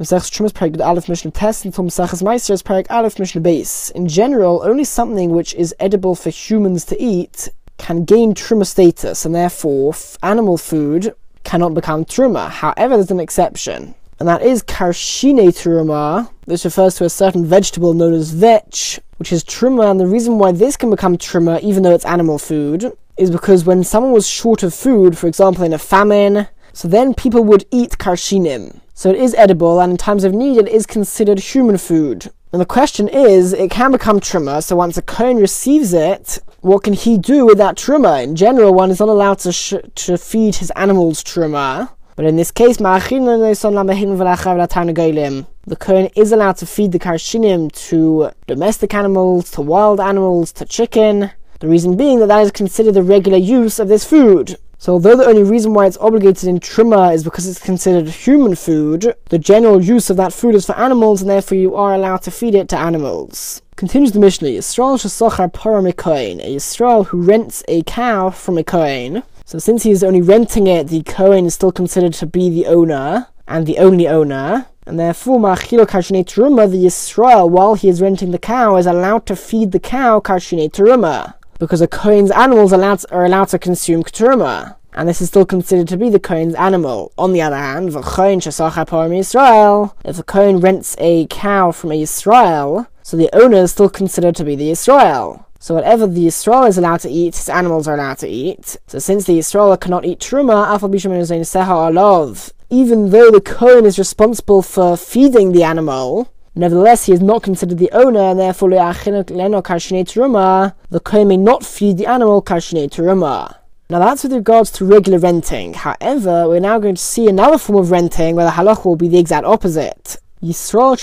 In general, only something which is edible for humans to eat can gain truma status, and therefore animal food cannot become truma. However, there's an exception, and that is karshine truma. This refers to a certain vegetable known as vetch, which is truma, and the reason why this can become truma, even though it's animal food, is because when someone was short of food, for example in a famine, so then people would eat karshinim. So it is edible, and in times of need, it is considered human food. And the question is, it can become truma, so once a Kohen receives it, what can he do with that truma? In general, one is not allowed to, sh- to feed his animals truma. But in this case, the Kohen is allowed to feed the karshinim to domestic animals, to wild animals, to chicken. The reason being that that is considered the regular use of this food. So although the only reason why it's obligated in truma is because it's considered human food, the general use of that food is for animals, and therefore you are allowed to feed it to animals. Continues the Mishnah, Yisrael shesachar para mikoin, a Yisrael who rents a cow from a Kohen. So since he is only renting it, the Kohen is still considered to be the owner, and the only owner. And therefore, Machilo Karshine Teruma, the Yisrael, while he is renting the cow, is allowed to feed the cow Karshine Teruma because a Kohen's animals allowed, are allowed to consume Keturma. And this is still considered to be the Kohen's animal. On the other hand, if a Kohen rents a cow from a Yisrael, so the owner is still considered to be the Yisrael. So whatever the Yisrael is allowed to eat, his animals are allowed to eat. So since the Yisrael cannot eat truma, even though the Kohen is responsible for feeding the animal, Nevertheless, he is not considered the owner, and therefore the Kohen may not feed the animal karshine teruma. Now that's with regards to regular renting. However, we're now going to see another form of renting where the halacha will be the exact opposite. Yisrael.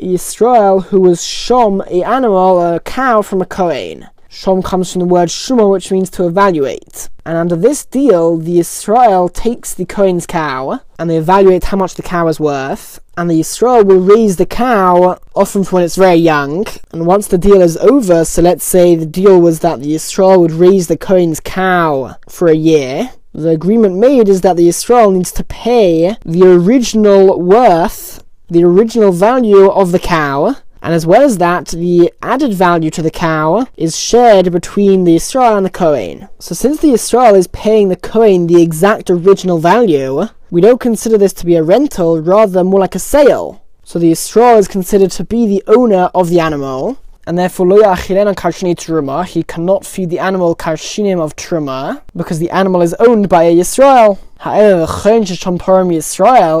Yisrael who was shom, a animal, a cow from a Kohen. Shom comes from the word shuma, which means to evaluate. And under this deal, the Israel takes the Kohen's cow, and they evaluate how much the cow is worth, and the Yisrael will raise the cow often when it's very young. And once the deal is over, so let's say the deal was that the Yisrael would raise the Kohen's cow for a year. The agreement made is that the Yisrael needs to pay the original worth, the original value of the cow, and as well as that, the added value to the cow is shared between the Yisrael and the Kohen. So since the Yisrael is paying the Kohen the exact original value, we don't consider this to be a rental, rather more like a sale. So the Yisrael is considered to be the owner of the animal, and therefore lo ya'achilena karshini truma, he cannot feed the animal karshinim of truma, because the animal is owned by a Yisrael. However,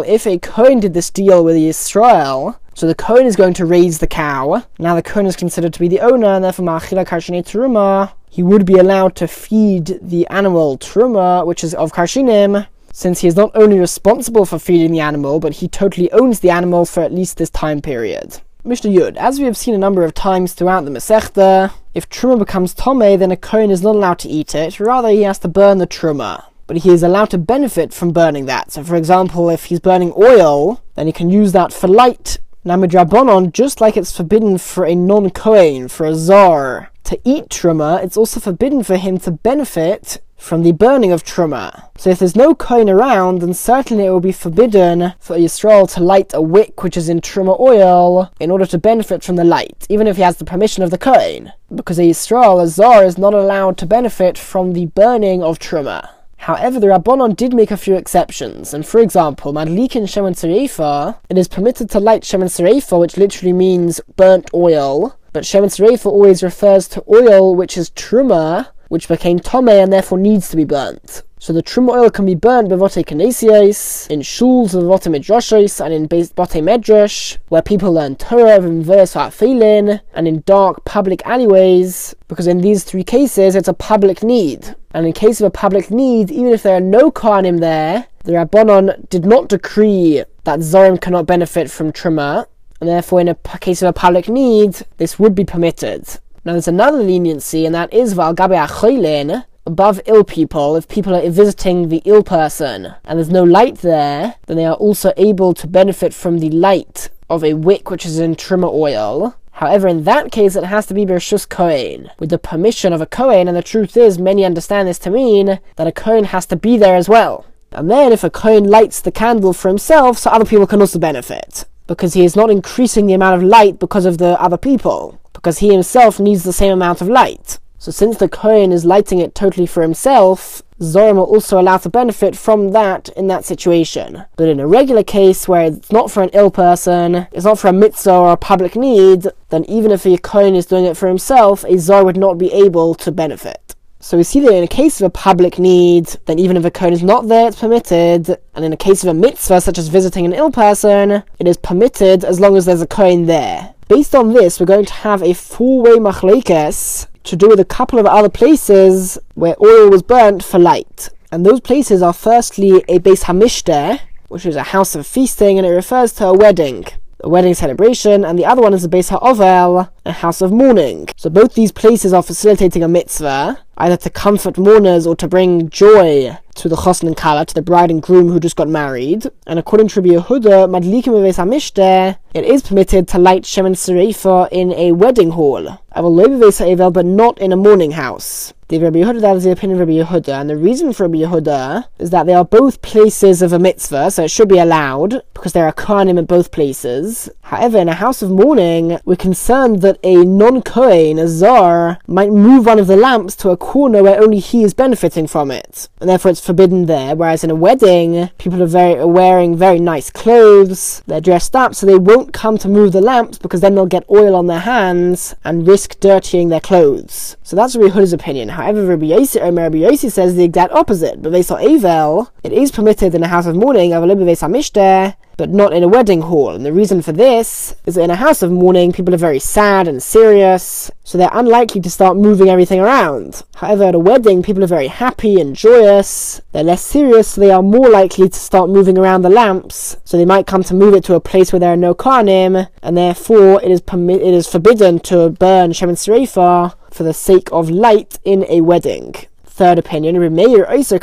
if a Kohen did this deal with a Yisrael, so the Kohen is going to raise the cow. Now the Kohen is considered to be the owner, and therefore Ma'achila Karshine Truma, he would be allowed to feed the animal Truma, which is of Karshinim, since he is not only responsible for feeding the animal, but he totally owns the animal for at least this time period. Mishnah Yud, as we have seen a number of times throughout the Masechta, if Truma becomes Tome, then a Kohen is not allowed to eat it, rather he has to burn the Truma but he is allowed to benefit from burning that. So, for example, if he's burning oil, then he can use that for light now, midrabanon, just like it's forbidden for a non-Kohen, for a czar, to eat truma, it's also forbidden for him to benefit from the burning of truma. So if there's no Kohen around, then certainly it will be forbidden for a Yisrael to light a wick which is in truma oil in order to benefit from the light, even if he has the permission of the Kohen. Because a Yisrael, a czar, is not allowed to benefit from the burning of truma. However, the Rabbanon did make a few exceptions, and for example, Madlikin Shemen Sereifa, it is permitted to light Shemen Sereifa, which literally means burnt oil, but Shemen Sereifa always refers to oil which is Truma, which became Tome and therefore needs to be burnt. So the trum oil can be burned bevote kinesias, in shuls bevote midrashos, and in bote medrash, where people learn Torah and verse feeling, and in dark public alleyways, because in these three cases it's a public need. And in case of a public need, even if there are no Kohanim there, the Rabbanon did not decree that Zorim cannot benefit from truma, and therefore in a case of a public need, this would be permitted. Now there's another leniency, and that is Valgabe Achoilin, above ill people, if people are visiting the ill person and there's no light there, then they are also able to benefit from the light of a wick which is in truma oil. However, in that case, it has to be Bershus Kohen, with the permission of a Kohen, and the truth is, many understand this to mean that a Kohen has to be there as well. And then if a Kohen lights the candle for himself, so other people can also benefit. Because he is not increasing the amount of light because of the other people. Because he himself needs the same amount of light. So since the Kohen is lighting it totally for himself, Zorim are also allowed to benefit from that in that situation. But in a regular case where it's not for an ill person, it's not for a mitzvah or a public need, then even if a Kohen is doing it for himself, a Zor would not be able to benefit. So we see that in a case of a public need, then even if a Kohen is not there, it's permitted. And in a case of a mitzvah, such as visiting an ill person, it is permitted as long as there's a Kohen there. Based on this, we're going to have a four-way machlekes to do with a couple of other places where oil was burnt for light. And those places are firstly a Beis HaMishteh, which is a house of feasting, and it refers to a wedding, a wedding celebration, and the other one is a Beis HaOvel, a house of mourning. So both these places are facilitating a mitzvah, either to comfort mourners or to bring joy to the chosn and kala, to the bride and groom who just got married. And according to Rabbi Yehuda, madlikim it is permitted to light shemen serefa in a wedding hall, I will leave but not in a mourning house. The Rabbi Yehuda, that is the opinion of Rabbi Yehuda, and the reason for Rabbi Yehuda is that they are both places of a mitzvah, so it should be allowed, because there are kohanim in both places. However, in a house of mourning, we're concerned that a non-kohen, a zar, might move one of the lamps to a corner where only he is benefiting from it, and therefore it's forbidden there. Whereas in a wedding, people are very are wearing very nice clothes, they're dressed up, so they won't come to move the lamps because then they'll get oil on their hands and risk dirtying their clothes. So that's Rabbi Yehuda's opinion. However, Rabbi Yossi, or Rabbi Yossi says the exact opposite. But they saw Avel, it is permitted in a house of mourning, of a but not in a wedding hall. And the reason for this is that in a house of mourning, people are very sad and serious, so they're unlikely to start moving everything around. However, at a wedding, people are very happy and joyous, they're less serious, so they are more likely to start moving around the lamps, so they might come to move it to a place where there are no kohanim, and therefore it is, permi- it is forbidden to burn Shemin Serefa for the sake of light in a wedding. Third opinion, Rabbi Meir Oiser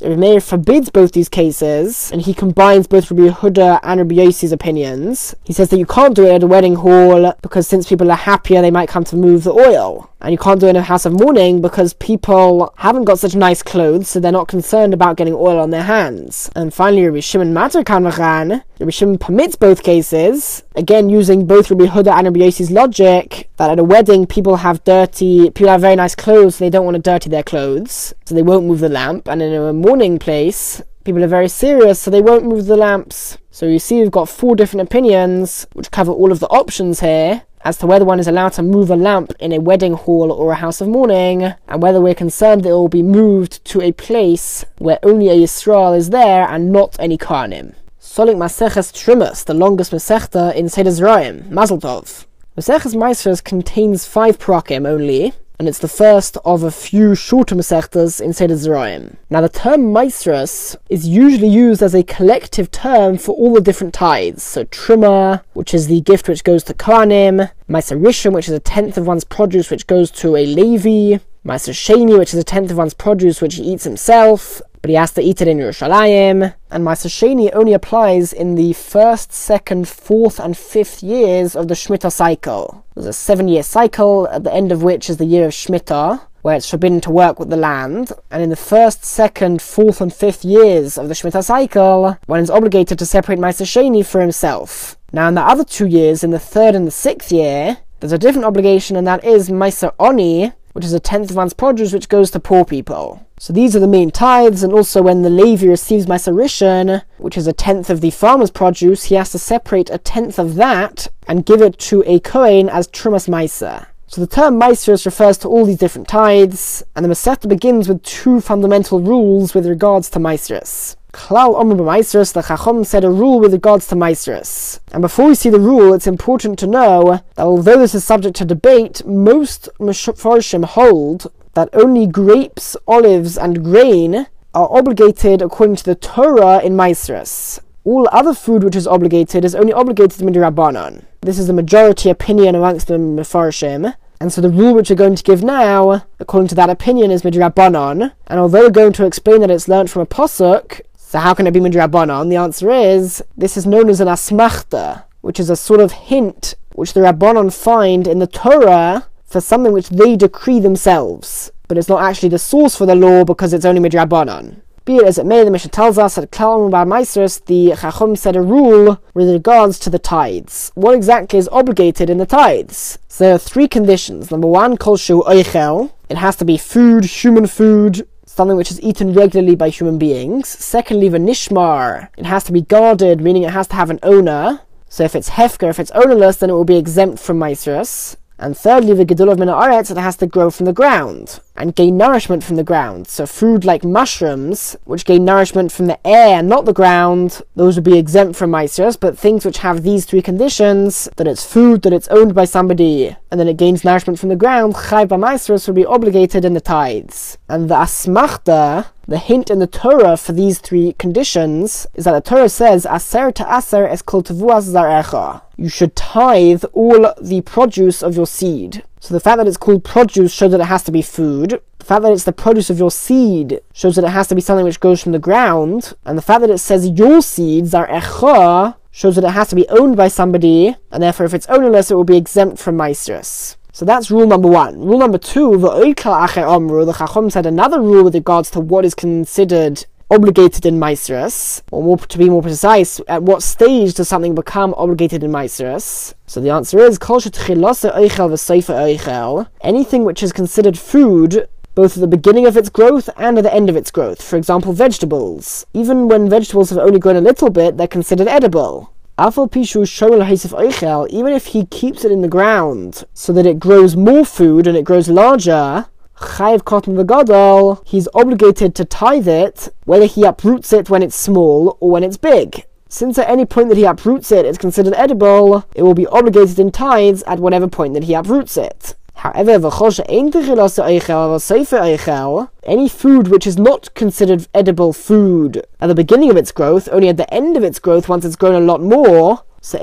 Meir forbids both these cases, and he combines both Rabbi Yehuda and Rabbi Yossi's opinions. He says that you can't do it at a wedding hall because since people are happier, they might come to move the oil. And you can't do it in a house of mourning because people haven't got such nice clothes, so they're not concerned about getting oil on their hands. And finally, Rabbi Shimon Matar Kanvachan, Rabbi Shimon permits both cases, again using both Rabbi Yehuda and Rabbi Yossi's logic, that at a wedding people have dirty, people have very nice clothes, so they don't want to dirty their clothes, so they won't move the lamp. And in a mourning place, people are very serious, so they won't move the lamps. So you see, we've got four different opinions, which cover all of the options here, as to whether one is allowed to move a lamp in a wedding hall or a house of mourning, and whether we're concerned that it will be moved to a place where only a Yisrael is there and not any Kohanim. Solik Maseches Trumas, the longest Masechta in Seder Zerayim, Mazel Tov. Maseches Maestros contains five prakim only, and it's the first of a few shorter Masechtas in Seder Zerayim. Now, the term Maestros is usually used as a collective term for all the different tithes. So, Truma, which is the gift which goes to Kohanim, Meiser Rishon, which is a tenth of one's produce which goes to a Levi, Meiser Sheni, which is a tenth of one's produce which he eats himself, but he has to eat it in Yerushalayim. And Meiser Sheni only applies in the first, second, fourth, and fifth years of the Shemitah cycle. There's a seven year cycle, at the end of which is the year of Shemitah, where it's forbidden to work with the land. And in the first, second, fourth, and fifth years of the Shemitah cycle, one is obligated to separate Meiser Sheni for himself. Now, in the other two years, in the third and the sixth year, there's a different obligation, and that is Meiser Oni, which is a tenth of one's produce which goes to poor people. So these are the main tithes, and also when the Levi receives Meiser which is a tenth of the farmer's produce, he has to separate a tenth of that and give it to a Kohen as Trumas Meiser. So the term Meisers refers to all these different tithes, and the Masechta begins with two fundamental rules with regards to Meisers. Klal Omer B'Maisrus, the Chacham said a rule with regards to Maisrus. And before we see the rule, it's important to know that although this is subject to debate, most Mepharshim hold that only grapes, olives, and grain are obligated according to the Torah in Maisrus. All other food which is obligated is only obligated in midrabanan. This is the majority opinion amongst the Mepharshim. And so the rule which we're going to give now, according to that opinion, is midrabanan. And although we're going to explain that it's learnt from a posuk, so how can it be midrabanan? The answer is this is known as an asmachta, which is a sort of hint which the rabbanon find in the Torah for something which they decree themselves, but it's not actually the source for the law because it's only midrabanan. Be it as it may, the Mishnah tells us that Kalam Bar the Chachom set a rule with regards to the tithes. What exactly is obligated in the tithes? So there are three conditions. Number one, Kol Shu Oichel. It has to be food, human food, something which is eaten regularly by human beings. Secondly, the Nishmar. It has to be guarded, meaning it has to have an owner. So if it's hefker, if it's ownerless, then it will be exempt from Maisris. And thirdly, the gedul of minaretz, it has to grow from the ground and gain nourishment from the ground. So food like mushrooms, which gain nourishment from the air, not the ground, those would be exempt from maestros. But things which have these three conditions, that it's food, that it's owned by somebody, and then it gains nourishment from the ground, chayv maestros would be obligated in the tithes. And the asmachta, the hint in the Torah for these three conditions is that the Torah says, Aser to aser es kol zarecha. You should tithe all the produce of your seed. So the fact that it's called produce shows that it has to be food. The fact that it's the produce of your seed shows that it has to be something which goes from the ground. And the fact that it says your seeds are echa shows that it has to be owned by somebody, and therefore if it's ownerless, it will be exempt from maestros. So that's rule number one. Rule number two, the Amru, the Chacham said another rule with regards to what is considered obligated in Maestras, or more, to be more precise, at what stage does something become obligated in Maestras? So the answer is, anything which is considered food both at the beginning of its growth and at the end of its growth. For example, vegetables. Even when vegetables have only grown a little bit, they're considered edible. Even if he keeps it in the ground so that it grows more food and it grows larger, he's obligated to tithe it, whether he uproots it when it's small or when it's big. Since at any point that he uproots it, it's considered edible, it will be obligated in tithes at whatever point that he uproots it. However, any food which is not considered edible food at the beginning of its growth, only at the end of its growth, once it's grown a lot more, it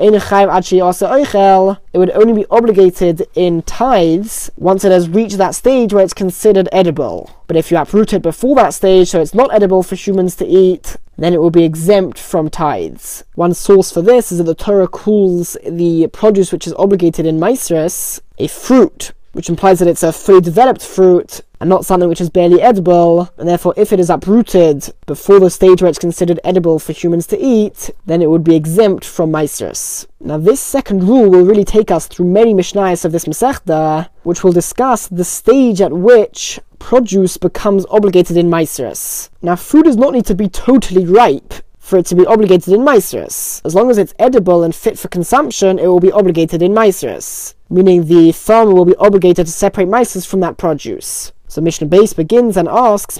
would only be obligated in tithes once it has reached that stage where it's considered edible. But if you uproot it before that stage, so it's not edible for humans to eat, then it will be exempt from tithes. One source for this is that the Torah calls the produce which is obligated in Maestris a fruit which implies that it's a fully developed fruit and not something which is barely edible, and therefore, if it is uprooted before the stage where it's considered edible for humans to eat, then it would be exempt from Maestris. Now, this second rule will really take us through many Mishnayos of this Masechta, which will discuss the stage at which produce becomes obligated in Maestris. Now, food does not need to be totally ripe for it to be obligated in Maestris. As long as it's edible and fit for consumption, it will be obligated in Maestris meaning the farmer will be obligated to separate mices from that produce. So Mishnah Beis begins and asks,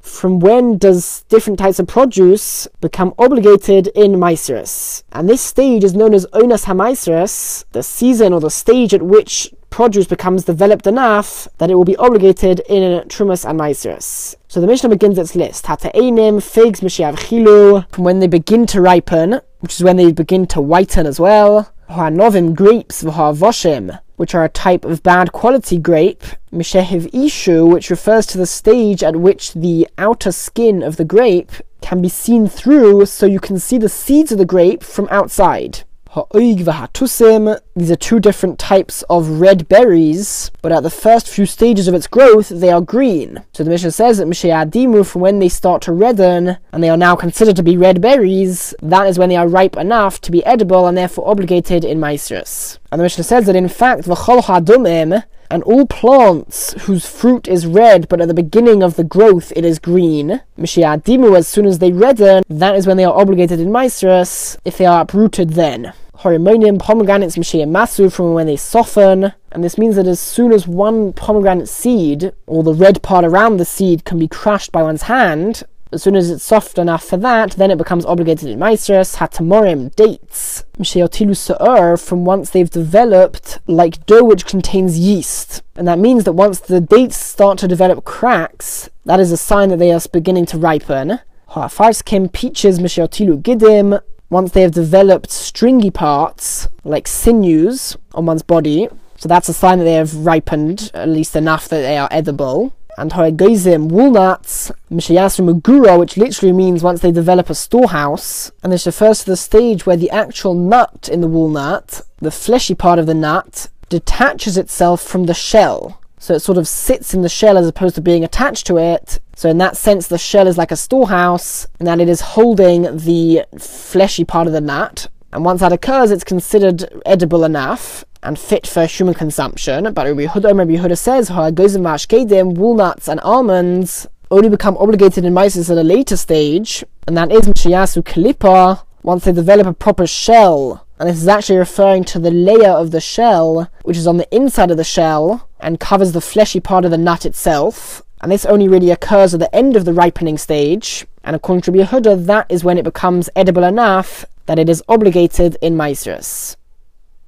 from when does different types of produce become obligated in Maiseris? And this stage is known as Onas HaMaiseris, the season or the stage at which produce becomes developed enough that it will be obligated in Trumas and Maiseris. So the Mishnah begins its list. Hata'enim, figs, Mishiav from when they begin to ripen, which is when they begin to whiten as well. Ha'novim grapes v'ha'avoshim, which are a type of bad quality grape, mishehiv ishu, which refers to the stage at which the outer skin of the grape can be seen through so you can see the seeds of the grape from outside. These are two different types of red berries, but at the first few stages of its growth, they are green. So the Mishnah says that Mishayadimu, from when they start to redden, and they are now considered to be red berries, that is when they are ripe enough to be edible and therefore obligated in Maestris. And the Mishnah says that in fact, v'chol ha'dumim, and all plants whose fruit is red, but at the beginning of the growth it is green, Mishiadimu, as soon as they redden, that is when they are obligated in Maestris, if they are uprooted then. Hormonium pomegranates Mashiach Masu from when they soften, and this means that as soon as one pomegranate seed, or the red part around the seed, can be crushed by one's hand, as soon as it's soft enough for that, then it becomes obligated in Maestris, Hatamorim, dates, Msheotilu Sa'ur, from once they've developed like dough which contains yeast. And that means that once the dates start to develop cracks, that is a sign that they are beginning to ripen. Kim peaches Msheotilu Gidim, once they have developed stringy parts, like sinews, on one's body, so that's a sign that they have ripened, at least enough that they are edible and Hoegazim walnuts, Mishayasri Magura, which literally means once they develop a storehouse, and this refers to the stage where the actual nut in the walnut, the fleshy part of the nut, detaches itself from the shell. So it sort of sits in the shell as opposed to being attached to it, So in that sense, the shell is like a storehouse, and that it is holding the fleshy part of the nut. And once that occurs, it's considered edible enough and fit for human consumption. But Rabbi Yehuda, Rabbi says, walnuts and almonds only become obligated in mices at a later stage, and that is Mishayasu Kalipa, once they develop a proper shell. And this is actually referring to the layer of the shell, which is on the inside of the shell and covers the fleshy part of the nut itself. And this only really occurs at the end of the ripening stage. And according to Rabbi Yehuda, that is when it becomes edible enough that it is obligated in Maestris.